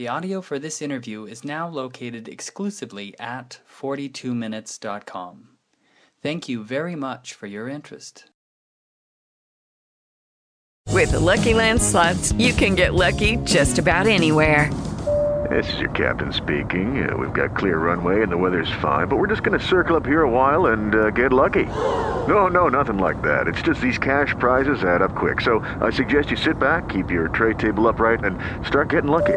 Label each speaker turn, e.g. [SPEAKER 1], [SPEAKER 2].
[SPEAKER 1] The audio for this interview is now located exclusively at 42minutes.com. Thank you very much for your interest.
[SPEAKER 2] With the Lucky Land slots, you can get lucky just about anywhere.
[SPEAKER 3] This is your captain speaking. Uh, we've got clear runway and the weather's fine, but we're just going to circle up here a while and uh, get lucky. No, no, nothing like that. It's just these cash prizes add up quick. So I suggest you sit back, keep your tray table upright, and start getting lucky.